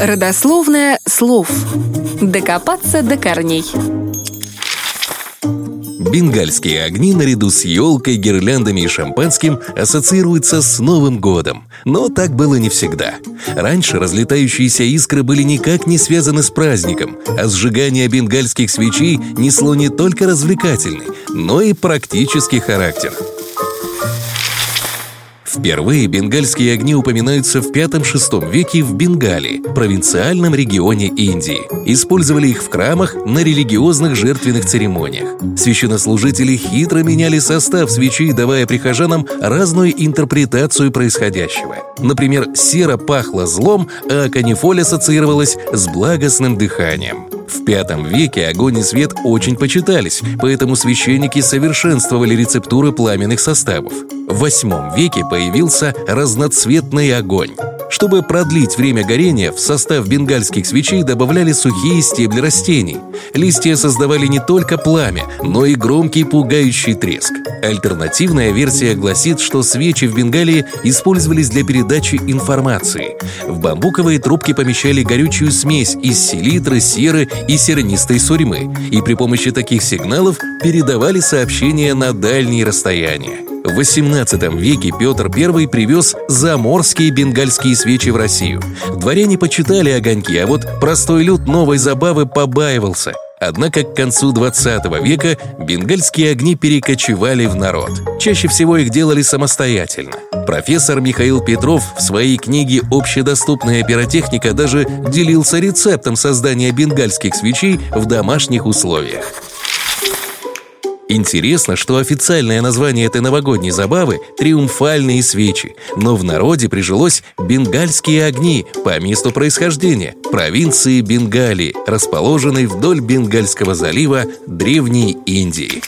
Родословное слов. Докопаться до корней. Бенгальские огни наряду с елкой, гирляндами и шампанским ассоциируются с Новым годом. Но так было не всегда. Раньше разлетающиеся искры были никак не связаны с праздником, а сжигание бенгальских свечей несло не только развлекательный, но и практический характер – Впервые бенгальские огни упоминаются в V-VI веке в Бенгалии, провинциальном регионе Индии. Использовали их в храмах на религиозных жертвенных церемониях. Священнослужители хитро меняли состав свечей, давая прихожанам разную интерпретацию происходящего. Например, сера пахла злом, а канифоль ассоциировалась с благостным дыханием. В V веке огонь и свет очень почитались, поэтому священники совершенствовали рецептуры пламенных составов. В VIII веке появился разноцветный огонь. Чтобы продлить время горения, в состав бенгальских свечей добавляли сухие стебли растений. Листья создавали не только пламя, но и громкий пугающий треск. Альтернативная версия гласит, что свечи в Бенгалии использовались для передачи информации. В бамбуковые трубки помещали горючую смесь из селитры, серы и сернистой сурьмы, и при помощи таких сигналов передавали сообщения на дальние расстояния. В XVIII веке Петр I привез заморские бенгальские свечи в Россию. Дворяне почитали огоньки, а вот простой люд новой забавы побаивался. Однако к концу 20 века бенгальские огни перекочевали в народ. Чаще всего их делали самостоятельно. Профессор Михаил Петров в своей книге «Общедоступная пиротехника» даже делился рецептом создания бенгальских свечей в домашних условиях. Интересно, что официальное название этой новогодней забавы – «Триумфальные свечи», но в народе прижилось «Бенгальские огни» по месту происхождения – провинции Бенгалии, расположенной вдоль Бенгальского залива Древней Индии.